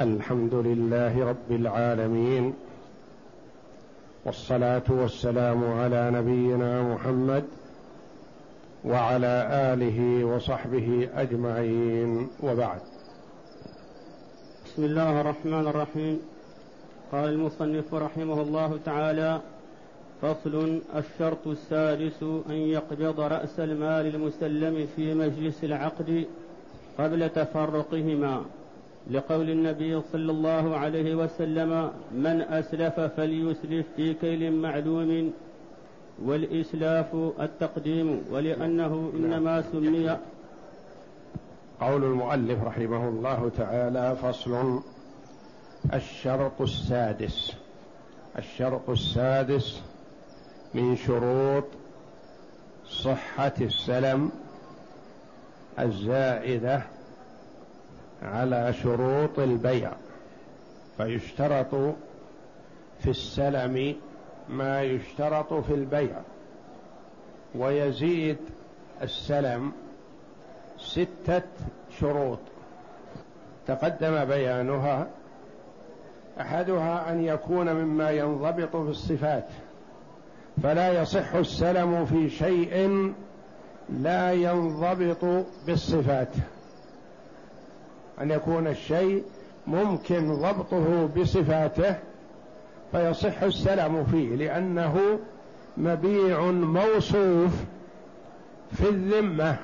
الحمد لله رب العالمين والصلاة والسلام على نبينا محمد وعلى آله وصحبه أجمعين. وبعد. بسم الله الرحمن الرحيم. قال المصنف رحمه الله تعالى فصل الشرط السادس أن يقبض رأس المال المسلم في مجلس العقد قبل تفرقهما. لقول النبي صلى الله عليه وسلم من أسلف فليسلف في كيل معلوم. والإسلاف التقديم ولأنه إنما سمي قول المؤلف رحمه الله تعالى فصل الشرط السادس. الشرط السادس من شروط صحة السلم الزائدة على شروط البيع فيشترط في السلم ما يشترط في البيع ويزيد السلم ستة شروط. تقدم بيانها أحدها أن يكون مما ينضبط في الصفات فلا يصح السلم في شيء لا ينضبط بالصفات. أن يكون الشيء ممكن ضبطه بصفاته فيصح السلم فيه لأنه مبيع موصوف في الذمة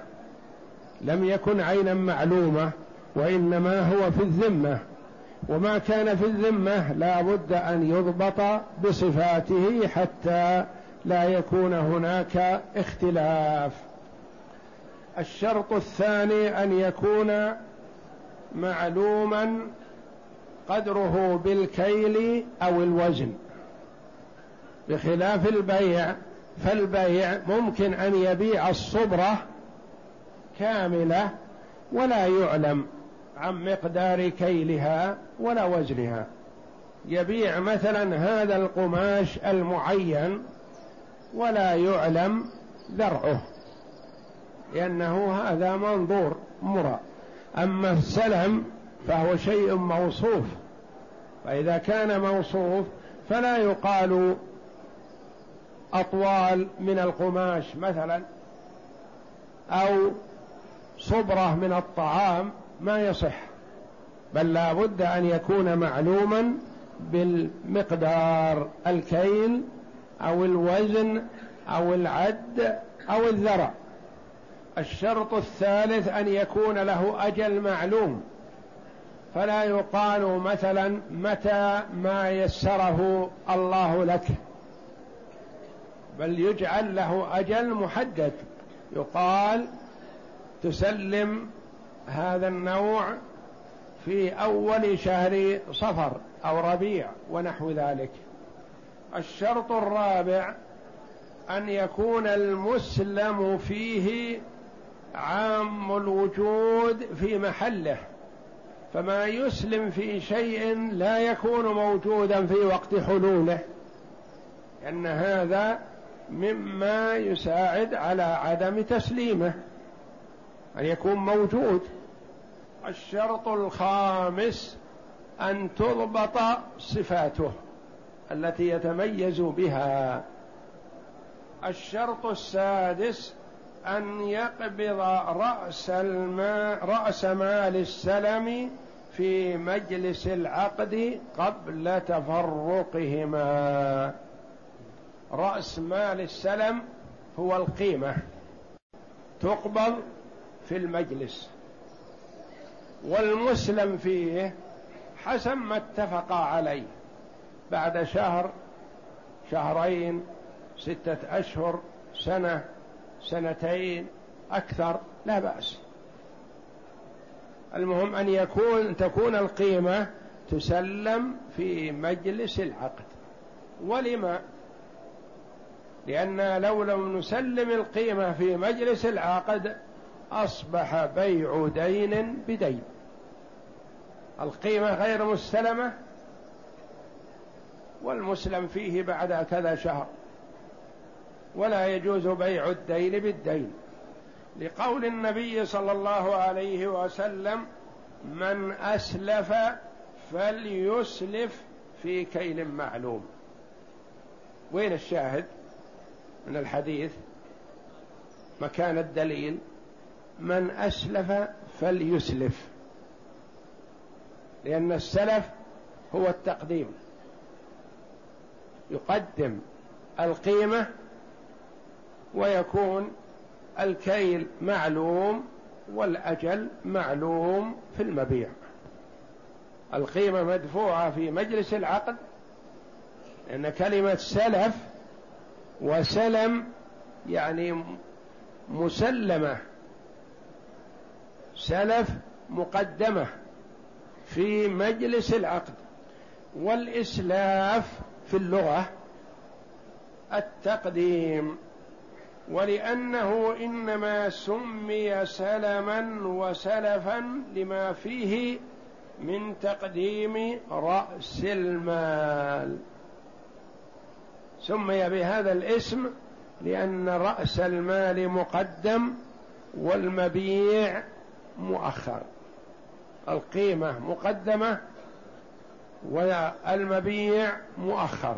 لم يكن عينا معلومة وإنما هو في الذمة. وما كان في الذمة لا بد أن يضبط بصفاته حتى لا يكون هناك اختلاف. الشرط الثاني أن يكون معلوما قدره بالكيل أو الوزن. بخلاف البيع فالبيع ممكن أن يبيع الصبرة كاملة ولا يعلم عن مقدار كيلها ولا وزنها. يبيع مثلا هذا القماش المعين ولا يعلم ذرعه لأنه هذا منظور مرى أما السلم فهو شيء موصوف فإذا كان موصوف فلا يقال أطوال من القماش مثلا أو صبرة من الطعام ما يصح بل لا بد أن يكون معلوما بالمقدار الكيل أو الوزن أو العد أو الذرع الشرط الثالث أن يكون له أجل معلوم. فلا يقال مثلا متى ما يسره الله لك. بل يجعل له أجل محدد. يقال تسلم هذا النوع في أول شهر صفر أو ربيع ونحو ذلك. الشرط الرابع أن يكون المسلم فيه عام الوجود في محله فما يسلم في شيء لا يكون موجودا في وقت حلوله لأن هذا مما يساعد على عدم تسليمه أن يكون موجود. الشرط الخامس أن تضبط صفاته التي يتميز بها. الشرط السادس أن يقبض رأس الماء رأس مال السلم في مجلس العقد قبل تفرقهما. رأس مال السلم هو القيمة تقبض في المجلس. والمسلم فيه حسب ما اتفق عليه. بعد شهر شهرين ستة أشهر سنة سنتين أكثر لا بأس. المهم أن يكون تكون القيمة تسلم في مجلس العقد. ولما؟ لأن لو لم نسلم القيمة في مجلس العقد أصبح بيع دين بدين. القيمة غير مستلمة والمسلم فيه بعد كذا شهر. ولا يجوز بيع الدين بالدين. لقول النبي صلى الله عليه وسلم من أسلف فليسلف في كيل معلوم. وين الشاهد من الحديث؟ مكان الدليل من أسلف فليسلف. لأن السلف هو التقديم. يقدم القيمة ويكون الكيل معلوم والأجل معلوم في المبيع. القيمة مدفوعة في مجلس العقد لأن كلمة سلف وسلم يعني مسلمة. سلف مقدمة في مجلس العقد. والإسلاف في اللغة التقديم. ولأنه إنما سمي سلما وسلفا لما فيه من تقديم رأس المال. سمي بهذا الاسم لأن رأس المال مقدم والمبيع مؤخر. القيمة مقدمة والمبيع مؤخر.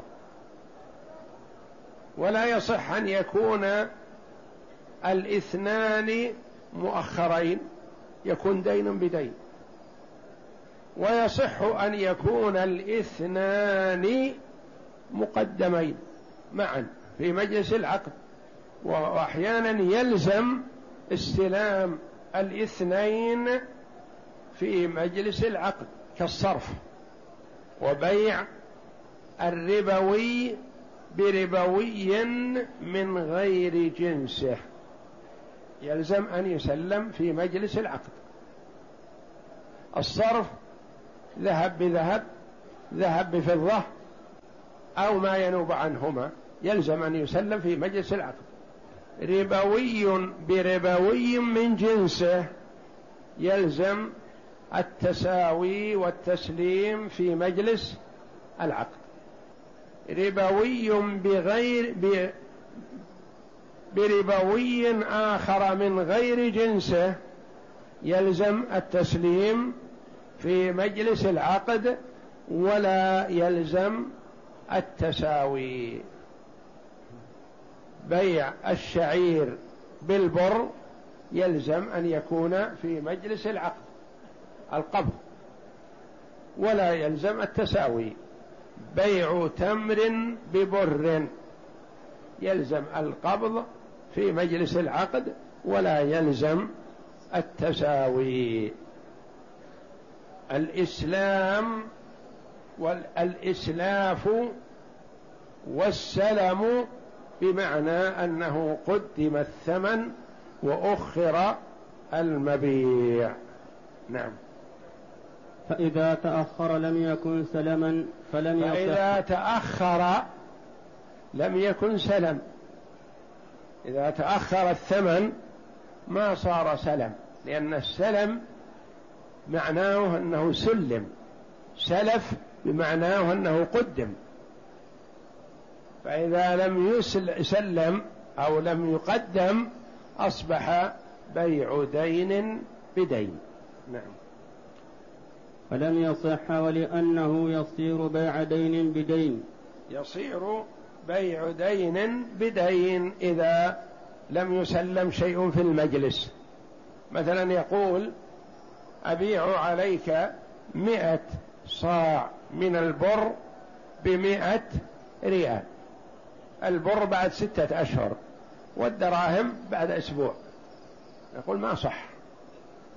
ولا يصح أن يكون الاثنان مؤخرين يكون دين بدين. ويصح أن يكون الاثنان مقدمين معا في مجلس العقد. واحيانا يلزم استلام الاثنين في مجلس العقد كالصرف وبيع الربوي بربوي من غير جنسه. يلزم أن يسلم في مجلس العقد. الصرف ذهب بذهب ذهب بفضة أو ما ينوب عنهما يلزم أن يسلم في مجلس العقد. ربوي بربوي من جنسه يلزم التساوي والتسليم في مجلس العقد. ربوي بغير بربوي آخر من غير جنسه يلزم التسليم في مجلس العقد ولا يلزم التساوي. بيع الشعير بالبر يلزم أن يكون في مجلس العقد القبض ولا يلزم التساوي. بيع تمر ببر يلزم القبض في مجلس العقد ولا يلزم التساوي. الإسلام والاسلاف والسلم بمعنى أنه قدم الثمن وأخر المبيع. نعم. فإذا تأخر لم يكن سلما فلم يصح فإذا تأخر لم يكن سلم. إذا تأخر الثمن ما صار سلم لأن السلم معناه أنه سلم سلف بمعناه أنه قدم. فإذا لم يسلم أو لم يقدم أصبح بيع دين بدين. نعم. فلم يصح ولأنه يصير بيع دين بدين. يصير بيع دين بدين إذا لم يسلم شيء في المجلس. مثلا يقول أبيع عليك مئة صاع من البر بمئة ريال. البر بعد ستة أشهر والدراهم بعد أسبوع. يقول ما صح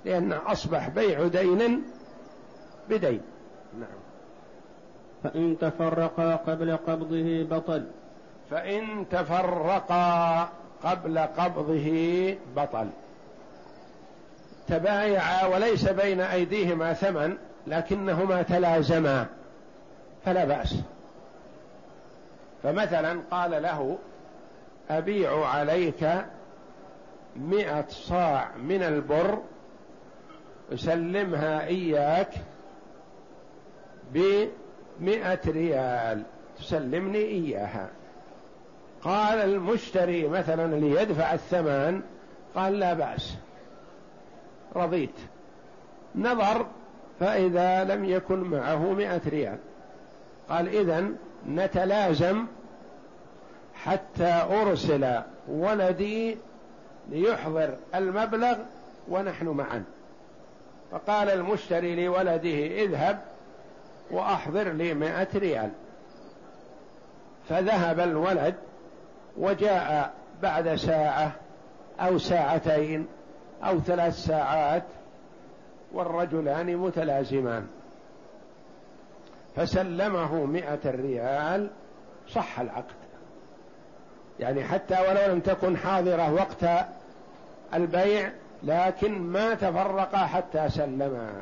لأن أصبح بيع دين بدين. نعم فإن تفرقا قبل قبضه بطل. فإن تفرقا قبل قبضه بطل. تبايعا وليس بين أيديهما ثمن لكنهما تلازما فلا بأس. فمثلا قال له أبيع عليك مئة صاع من البر أسلمها إياك بمئة ريال تسلمني إياها. قال المشتري مثلا ليدفع الثمن قال لا بأس. رضيت. نظر فإذا لم يكن معه مئة ريال. قال إذن نتلازم حتى أرسل ولدي ليحضر المبلغ ونحن معا. فقال المشتري لولده اذهب وأحضر لي مائة ريال. فذهب الولد وجاء بعد ساعة أو ساعتين أو ثلاث ساعات والرجلان متلازمان. فسلمه مئة ريال صح العقد. يعني حتى ولو لم تكن حاضرة وقت البيع لكن ما تفرقا حتى سلما.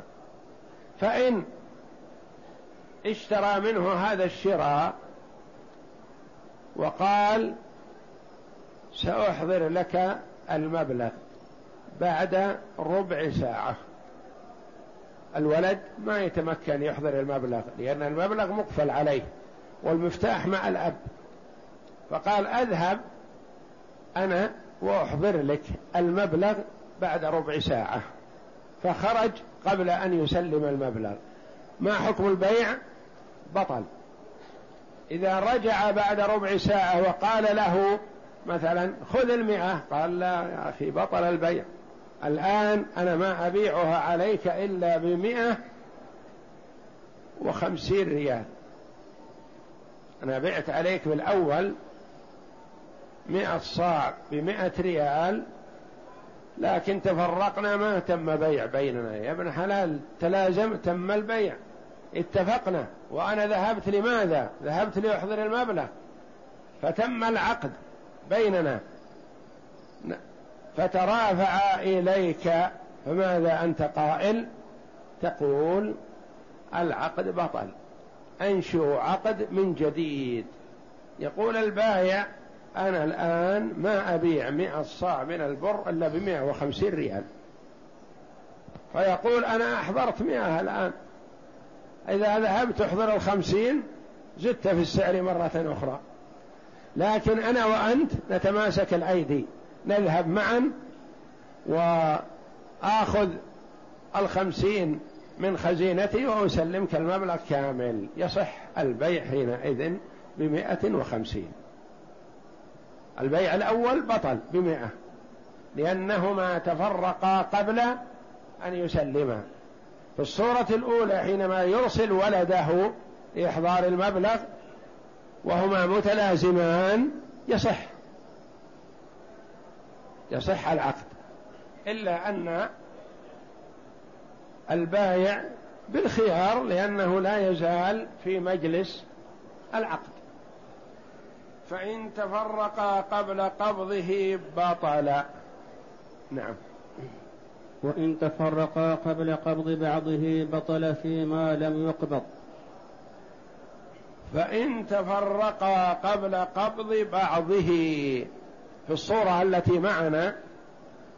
فإن اشترى منه هذا الشراء وقال سأحضر لك المبلغ بعد ربع ساعة. الولد ما يتمكن يحضر المبلغ لأن المبلغ مقفل عليه والمفتاح مع الأب. فقال أذهب أنا وأحضر لك المبلغ بعد ربع ساعة. فخرج قبل أن يسلم المبلغ. ما حكم البيع؟ بطل. إذا رجع بعد ربع ساعة وقال له مثلا خذ المئة. قال لا يا أخي بطل البيع. الآن أنا ما أبيعها عليك إلا بمئة وخمسين ريال. أنا بعت عليك بالأول مئة صاع بمئة ريال لكن تفرقنا ما تم بيع بيننا. يا ابن حلال تلازم تم البيع. اتفقنا. وأنا ذهبت لماذا؟ ذهبت لأحضر المبلغ. فتم العقد. بيننا. فترافع إليك فماذا أنت قائل؟ تقول العقد بطل أنشئ عقد من جديد. يقول البايع أنا الآن ما أبيع مئة صاع من البر إلا بمئة وخمسين ريال. فيقول أنا أحضرت مئة الآن. إذا ذهبت تحضر الخمسين زدت في السعر مرة أخرى. لكن أنا وأنت نتماسك الأيدي نذهب معا وآخذ الخمسين من خزينتي وأسلمك المبلغ كامل يصح البيع حينئذ بمائة وخمسين. البيع الأول بطل بمئة لأنهما تفرقا قبل أن يسلما. في الصورة الأولى حينما يرسل ولده لإحضار المبلغ وهما متلازمان يصح. يصح العقد. إلا أن البايع بالخيار لأنه لا يزال في مجلس العقد. فإن تفرقا قبل قبضه بطل نعم. وإن تفرقا قبل قبض بعضه بطل فيما لم يقبض. فإن تفرقا قبل قبض بعضه. في الصورة التي معنا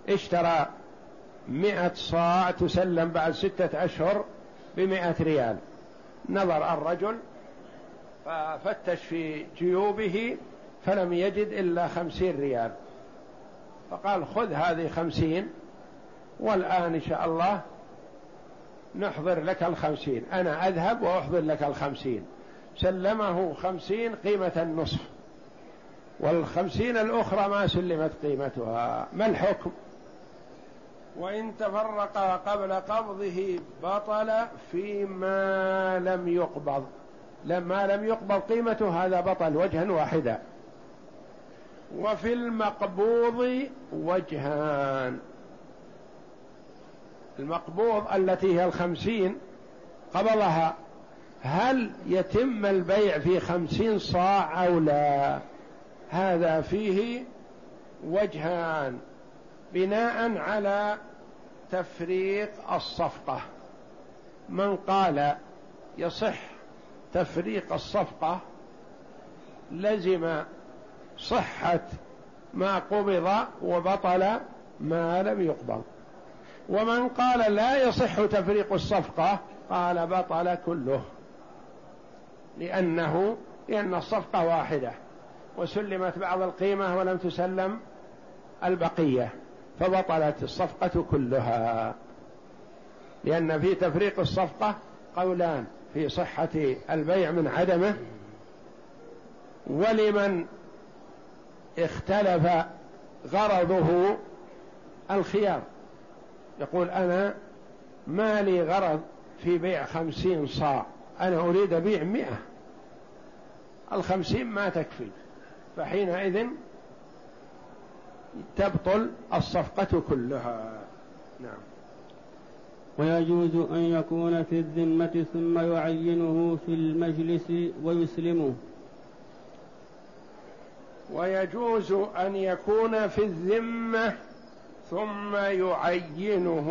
اشترى مئة صاع تسلم بعد ستة أشهر بمئة ريال. نظر الرجل ففتش في جيوبه فلم يجد إلا خمسين ريال. فقال خذ هذه خمسين والآن إن شاء الله نحضر لك الخمسين. أنا أذهب وأحضر لك الخمسين. سلمه خمسين قيمة النصف. والخمسين الأخرى ما سلمت قيمتها. ما الحكم؟ وإن تفرقا قبل قبضه بطل فيما لم يقبض. لما لم يقبض قيمته هذا بطل وجها واحدا. وفي المقبوض وجهان. المقبوض التي هي الخمسين قبضها هل يتم البيع في خمسين صاع أو لا؟ هذا فيه وجهان. بناء على تفريق الصفقة. من قال يصح تفريق الصفقة لزم صحة ما قبض وبطل ما لم يقبض. ومن قال لا يصح تفريق الصفقة قال بطل كله. لأنه لأن الصفقة واحدة وسلمت بعض القيمة ولم تسلم البقية فبطلت الصفقة كلها. لأن في تفريق الصفقة قولان في صحة البيع من عدمه ولمن اختلف غرضه الخيار. يقول أنا ما لي غرض في بيع خمسين صاع. أنا أريد أبيع مئة. الخمسين ما تكفي. فحينئذ تبطل الصفقة كلها. نعم. ويجوز أن يكون في الذمة ثم يعينه في المجلس ويسلمه. ويجوز أن يكون في الذمة ثم يعينه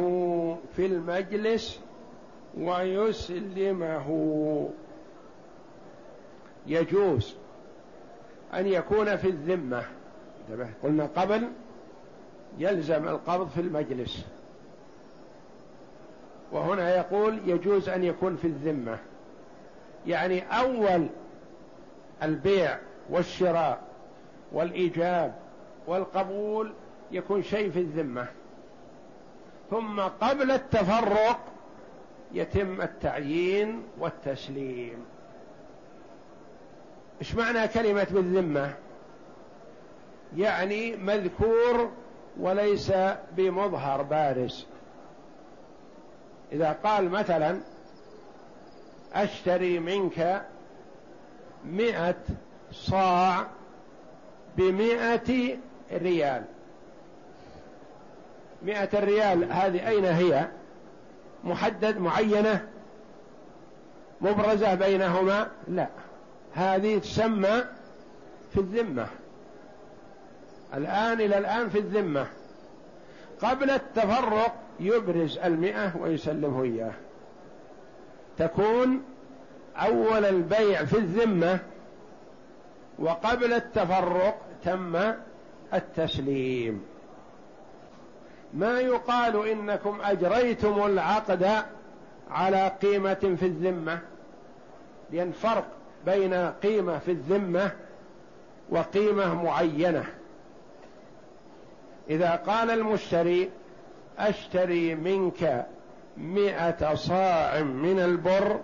في المجلس ويسلمه. يجوز أن يكون في الذمة. قلنا قبل يلزم القبض في المجلس. وهنا يقول يجوز أن يكون في الذمة. يعني أول البيع والشراء والإيجاب والقبول يكون شيء في الذمة. ثم قبل التفرق يتم التعيين والتسليم. إيش معنى كلمة بالذمة؟ يعني مذكور وليس بمظهر بارز. إذا قال مثلا أشتري منك مئة صاع بمئة ريال. مئة الريال هذه أين هي؟ محدد معينة مبرزة بينهما؟ لا. هذه تسمى في الذمة. الآن إلى الآن في الذمة. قبل التفرق يبرز المئة ويسلمه إياه. تكون أول البيع في الذمة وقبل التفرق تم التسليم. ما يقال إنكم أجريتم العقد على قيمة في الذمة. لأن فرق بين قيمة في الذمة وقيمة معينة. إذا قال المشتري أشتري منك مئة صاع من البر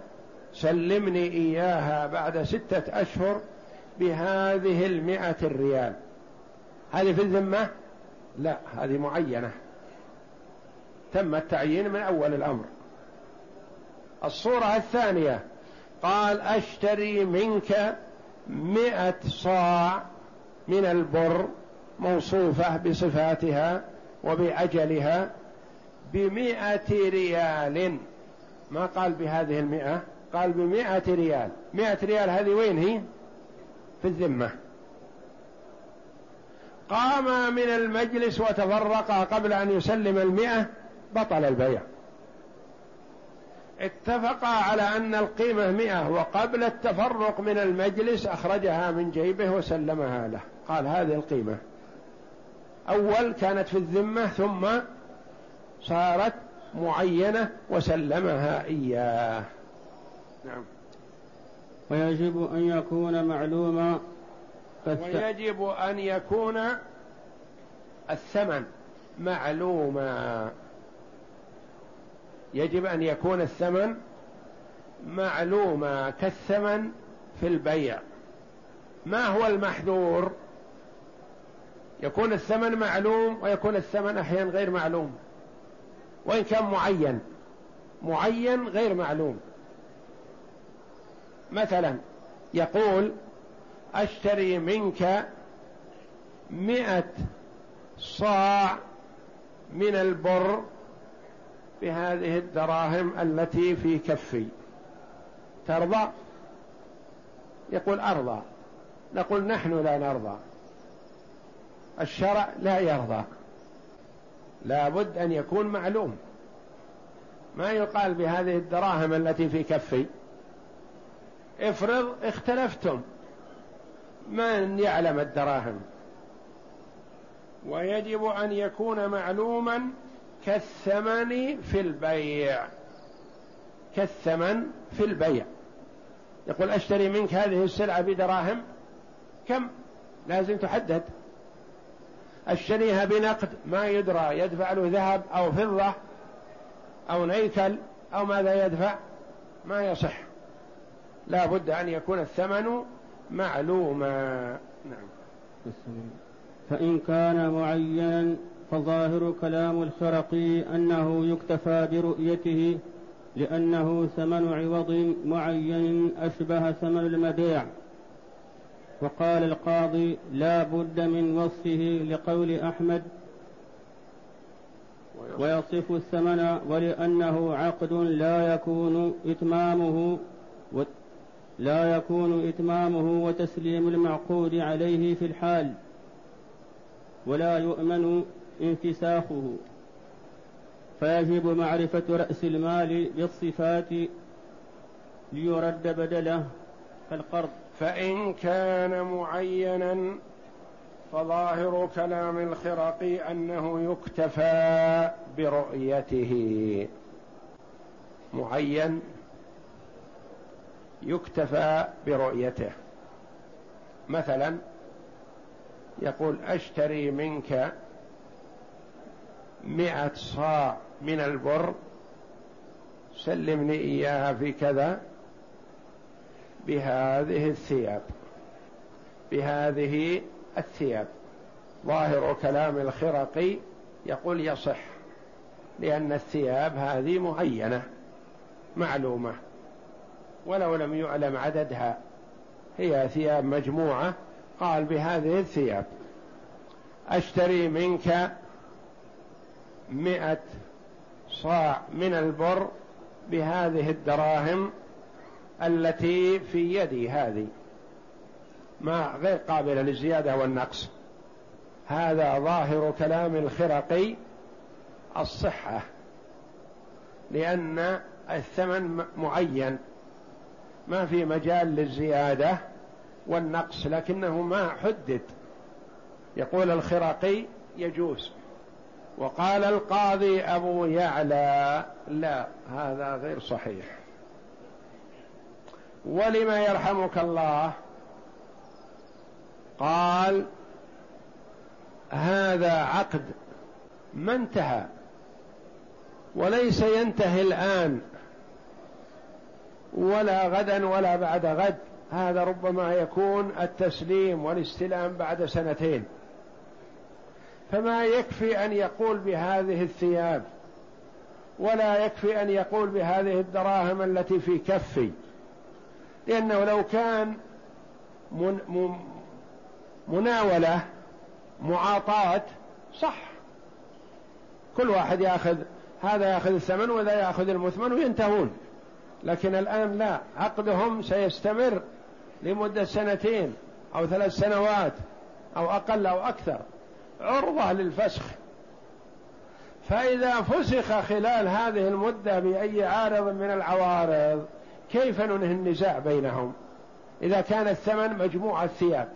سلمني إياها بعد ستة أشهر بهذه المئة الريال. هذه في الذمة؟ لا هذه معينة. تم التعيين من أول الأمر. الصورة الثانية قال أشتري منك مئة صاع من البر موصوفة بصفاتها وبأجلها بمئة ريال. ما قال بهذه المئة؟ قال بمئة ريال. مئة ريال هذه وين هي؟ في الذمة. قام من المجلس وتفرقا قبل أن يسلم المئة بطل البيع. اتفقا على أن القيمة مئة وقبل التفرق من المجلس أخرجها من جيبه وسلمها له. قال هذه القيمة. أول كانت في الذمة ثم صارت معينة وسلمها إياه. نعم. ويجب أن يكون معلوما ويجب أن يكون الثمن معلوما. يجب أن يكون الثمن معلوما كالثمن في البيع. ما هو المحذور؟ يكون الثمن معلوم ويكون الثمن أحيانا غير معلوم. وإن كان معين معين غير معلوم. مثلا يقول أشتري منك مئة صاع من البر بهذه الدراهم التي في كفي. ترضى؟ يقول أرضى. نقول نحن لا نرضى. الشرع لا يرضى. لا بد أن يكون معلوم. ما يقال بهذه الدراهم التي في كفي؟ افرض اختلفتم. من يعلم الدراهم؟ ويجب أن يكون معلوما كالثمن في البيع. كالثمن في البيع. يقول أشتري منك هذه السلعة بدراهم؟ كم؟ لازم تحدد. أشتريها بنقد؟ ما يدرى. يدفع له ذهب أو فضة أو نيكل أو ماذا يدفع؟ ما يصح. لا بد أن يكون الثمن معلوما. نعم. فإن كان معينا فظاهر كلام الخرقي أنه يكتفى برؤيته لأنه ثمن عوض معين أشبه ثمن المبيع وقال القاضي لا بد من وصفه لقول أحمد ويصف الثمن ولأنه عقد لا يكون إتمامه لا يكون إتمامه وتسليم المعقود عليه في الحال ولا يؤمن انفساخه فيجب معرفة رأس المال بالصفات ليرد بدله كالقرض. فإن كان معينا فظاهر كلام الخرقي أنه يكتفى برؤيته. معين يكتفى برؤيته. مثلا يقول أشتري منك مئة صاع من البر. سلمني إياها في كذا. بهذه الثياب. بهذه الثياب. ظاهر كلام الخرقي يقول يصح لأن الثياب هذه معينة معلومة ولو لم يعلم عددها. هي ثياب مجموعة قال بهذه الثياب أشتري منك مئة صاع من البر بهذه الدراهم التي في يدي هذه. ما غير قابلة للزيادة والنقص. هذا ظاهر كلام الخرقي الصحة لأن الثمن معين. ما في مجال للزيادة والنقص لكنه ما حدد. يقول الخرقي يجوز. وقال القاضي أبو يعلى لا هذا غير صحيح. ولما يرحمك الله؟ قال هذا عقد ما انتهى وليس ينتهي الآن ولا غدا ولا بعد غد هذا ربما يكون التسليم والاستلام بعد سنتين. فما يكفي أن يقول بهذه الثياب ولا يكفي أن يقول بهذه الدراهم التي في كفي لأنه لو كان من مناولة معاطاة صح. كل واحد يأخذ هذا يأخذ الثمن وذا يأخذ المثمن وينتهون. لكن الآن لا عقدهم سيستمر لمدة سنتين أو ثلاث سنوات أو أقل أو أكثر. عرضة للفسخ. فإذا فسخ خلال هذه المدة بأي عارض من العوارض كيف ننهي النزاع بينهم؟ إذا كان الثمن مجموعة ثياب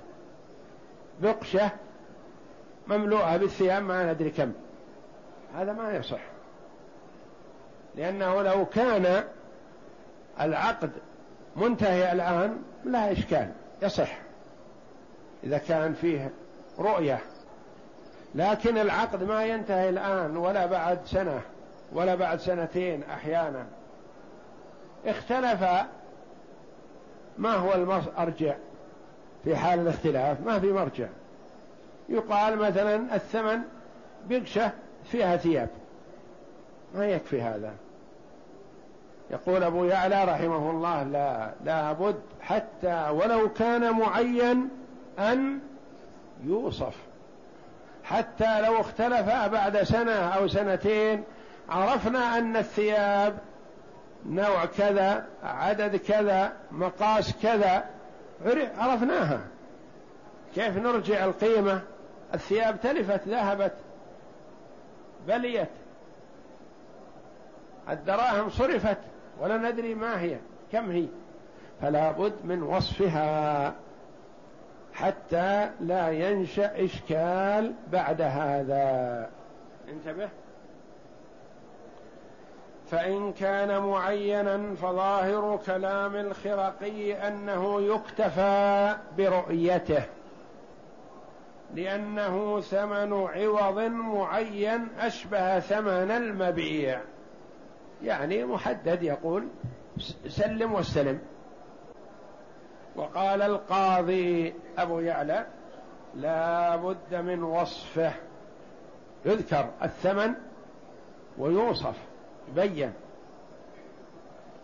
بقشة مملوءة بالثياب ما ندري كم. هذا ما يصح. لأنه لو كان العقد منتهي الآن لا إشكال. يصح. إذا كان فيه رؤية لكن العقد ما ينتهي الآن ولا بعد سنة ولا بعد سنتين أحيانا. اختلف ما هو المرجع في حال الاختلاف؟ ما في مرجع. يقال مثلا الثمن بقشة فيها ثياب. ما يكفي هذا. يقول أبو يعلى رحمه الله لا لا بد حتى ولو كان معين أن يوصف. حتى لو اختلفا بعد سنة أو سنتين عرفنا أن الثياب نوع كذا عدد كذا مقاس كذا عرفناها. كيف نرجع القيمة؟ الثياب تلفت ذهبت بليت. الدراهم صرفت ولا ندري ما هي كم هي. فلا بد من وصفها. حتى لا ينشأ إشكال بعد هذا. انتبه. فإن كان معينا فظاهر كلام الخرقي أنه يكتفى برؤيته لأنه ثمن عوض معين أشبه ثمن المبيع. يعني محدد يقول سلم واستلم. وقال القاضي أبو يعلى لا بد من وصفه. يذكر الثمن ويوصف يبين.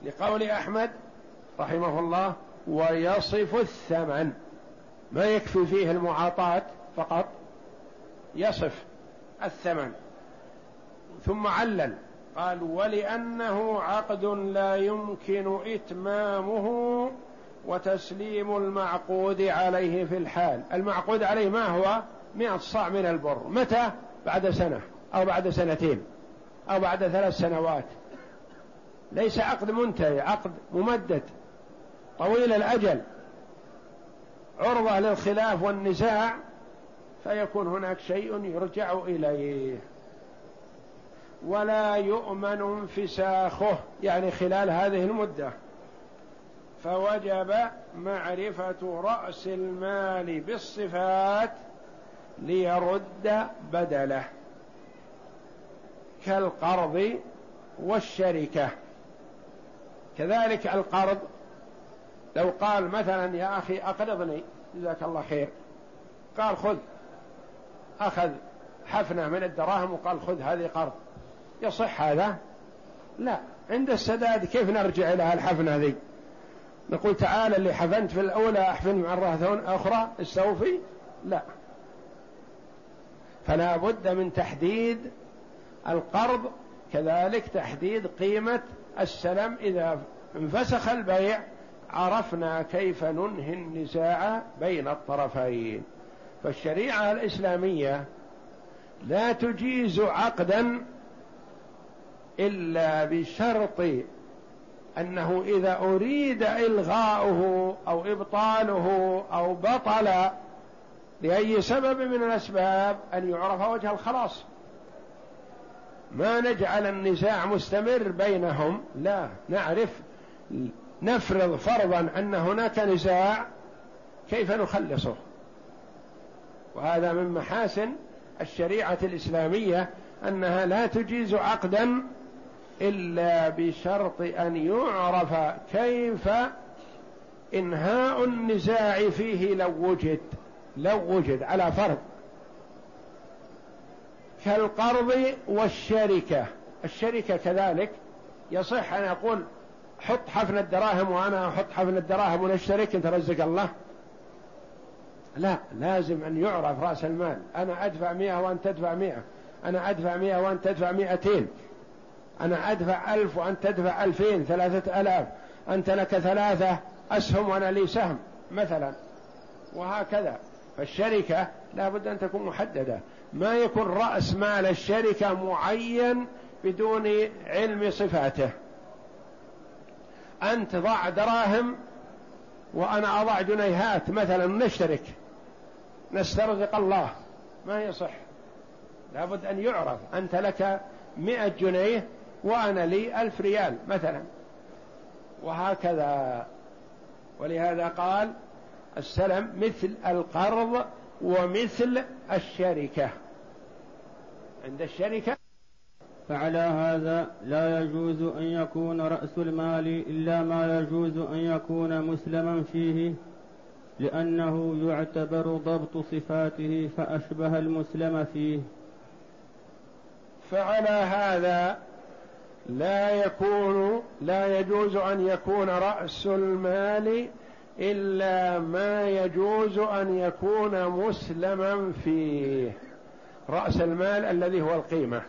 لقول أحمد رحمه الله ويصف الثمن. ما يكفي فيه المعاطاة فقط يصف الثمن. ثم علل قال ولأنه عقد لا يمكن إتمامه وتسليم المعقود عليه في الحال. المعقود عليه ما هو؟ مئة صاع من البر. متى؟ بعد سنة أو بعد سنتين أو بعد ثلاث سنوات. ليس عقد منتهي عقد ممدد طويل الأجل. عرضة للخلاف والنزاع فيكون هناك شيء يرجع إليه. ولا يؤمن انفساخه يعني خلال هذه المدة. فوجب معرفة رأس المال بالصفات ليرد بدله كالقرض والشركة. كذلك القرض لو قال مثلا يا أخي أقرضني جزاك الله خير قال خذ أخذ حفنة من الدراهم وقال خذ هذه قرض. يصح هذا؟ لا. عند السداد كيف نرجع إلى الحفنة ذي؟ نقول تعال اللي حفنت في الأولى أحفن مرة أخرى استوفي لا. فلا بد من تحديد القرض كذلك تحديد قيمة السلم. إذا انفسخ البيع عرفنا كيف ننهي النزاع بين الطرفين. فالشريعة الإسلامية لا تجيز عقدا إلا بشرط أنه إذا أريد إلغاؤه أو إبطاله أو بطل لأي سبب من الأسباب أن يعرف وجه الخلاص. ما نجعل النزاع مستمر بينهم. لا نعرف نفرض فرضا أن هناك نزاع كيف نخلصه. وهذا من محاسن الشريعة الإسلامية أنها لا تجيز عقدا إلا بشرط أن يعرف كيف إنهاء النزاع فيه لو وجد لو وجد على فرض. كالقرض والشركة. الشركة كذلك. يصح أن أقول حط حفن الدراهم وأنا أحط حفن الدراهم ونشترك أنت رزق الله. لا لازم أن يعرف رأس المال. أنا أدفع مئة وأنت تدفع مئة. أنا أدفع مئة وأنت تدفع مئتين. أنا أدفع ألف وأنت تدفع ألفين ثلاثة ألاف. أنت لك ثلاثة أسهم وأنا لي سهم مثلا. وهكذا. فالشركة لا بد أن تكون محددة. ما يكون رأس مال الشركة معين بدون علم صفاته. أنت ضع دراهم وأنا أضع جنيهات مثلا نشترك. نسترزق الله. ما يصح. لابد أن يعرف. أنت لك مئة جنيه وأنا لي ألف ريال مثلا. وهكذا. ولهذا قال السلم مثل القرض ومثل الشركة. عند الشركة. فعلى هذا لا يجوز أن يكون رأس المال إلا ما يجوز أن يكون مسلما فيه لأنه يعتبر ضبط صفاته فأشبه المسلم فيه. فعلى هذا لا يكون لا يجوز أن يكون رأس المال إلا ما يجوز أن يكون مسلما فيه. رأس المال الذي هو القيمة.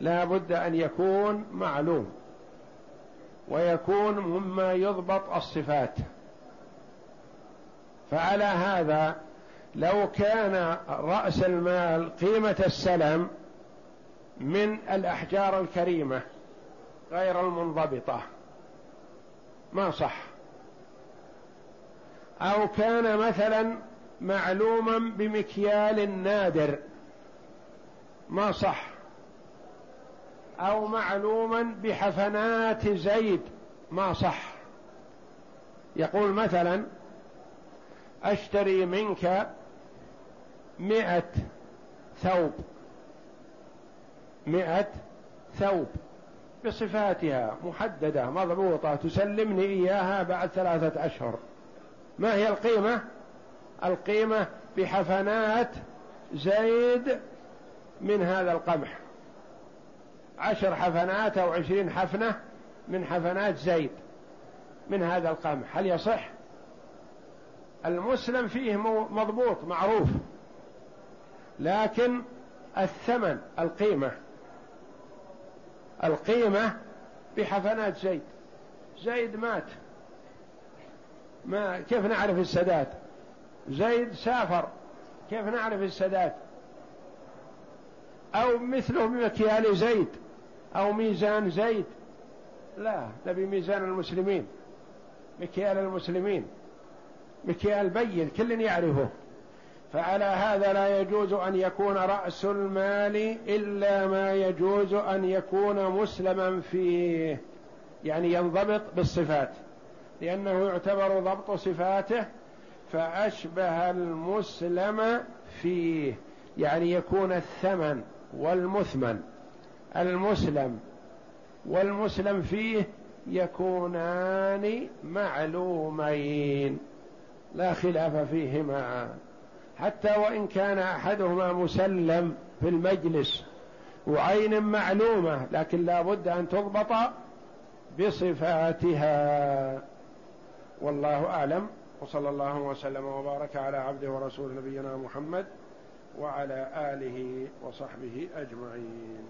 لا بد أن يكون معلوم. ويكون مما يضبط الصفات. فعلى هذا لو كان رأس المال قيمة السلم من الأحجار الكريمة غير المنضبطة. ما صح. أو كان مثلا معلوما بمكيال نادر. ما صح. أو معلوما بحفنات زيد ما صح. يقول مثلا أشتري منك مئة ثوب. مئة ثوب بصفاتها محددة مضبوطة تسلمني إياها بعد ثلاثة أشهر. ما هي القيمة؟ القيمة بحفنات زيد من هذا القمح. عشر حفنات أو عشرين حفنة من حفنات زيد من هذا القمح. هل يصح؟ المسلم فيه مضبوط معروف. لكن الثمن القيمة. القيمة بحفنات زيد. زيد مات. ما كيف نعرف السداد؟ زيد سافر. كيف نعرف السداد؟ أو مثله بمكيال زيد أو ميزان زيد. لا نبي ميزان المسلمين مكيال المسلمين مكيال بين كل يعرفه. فعلى هذا لا يجوز أن يكون رأس المال إلا ما يجوز أن يكون مسلما فيه يعني ينضبط بالصفات. لأنه يعتبر ضبط صفاته فأشبه المسلم فيه يعني يكون الثمن والمثمن. المسلم والمسلم فيه يكونان معلومين لا خلاف فيهما. حتى وإن كان أحدهما مسلم في المجلس وعين معلومة لكن لا بد أن تضبط بصفاتها. والله أعلم. وصلى الله وسلم وبارك على عبده ورسول نبينا محمد وعلى آله وصحبه أجمعين.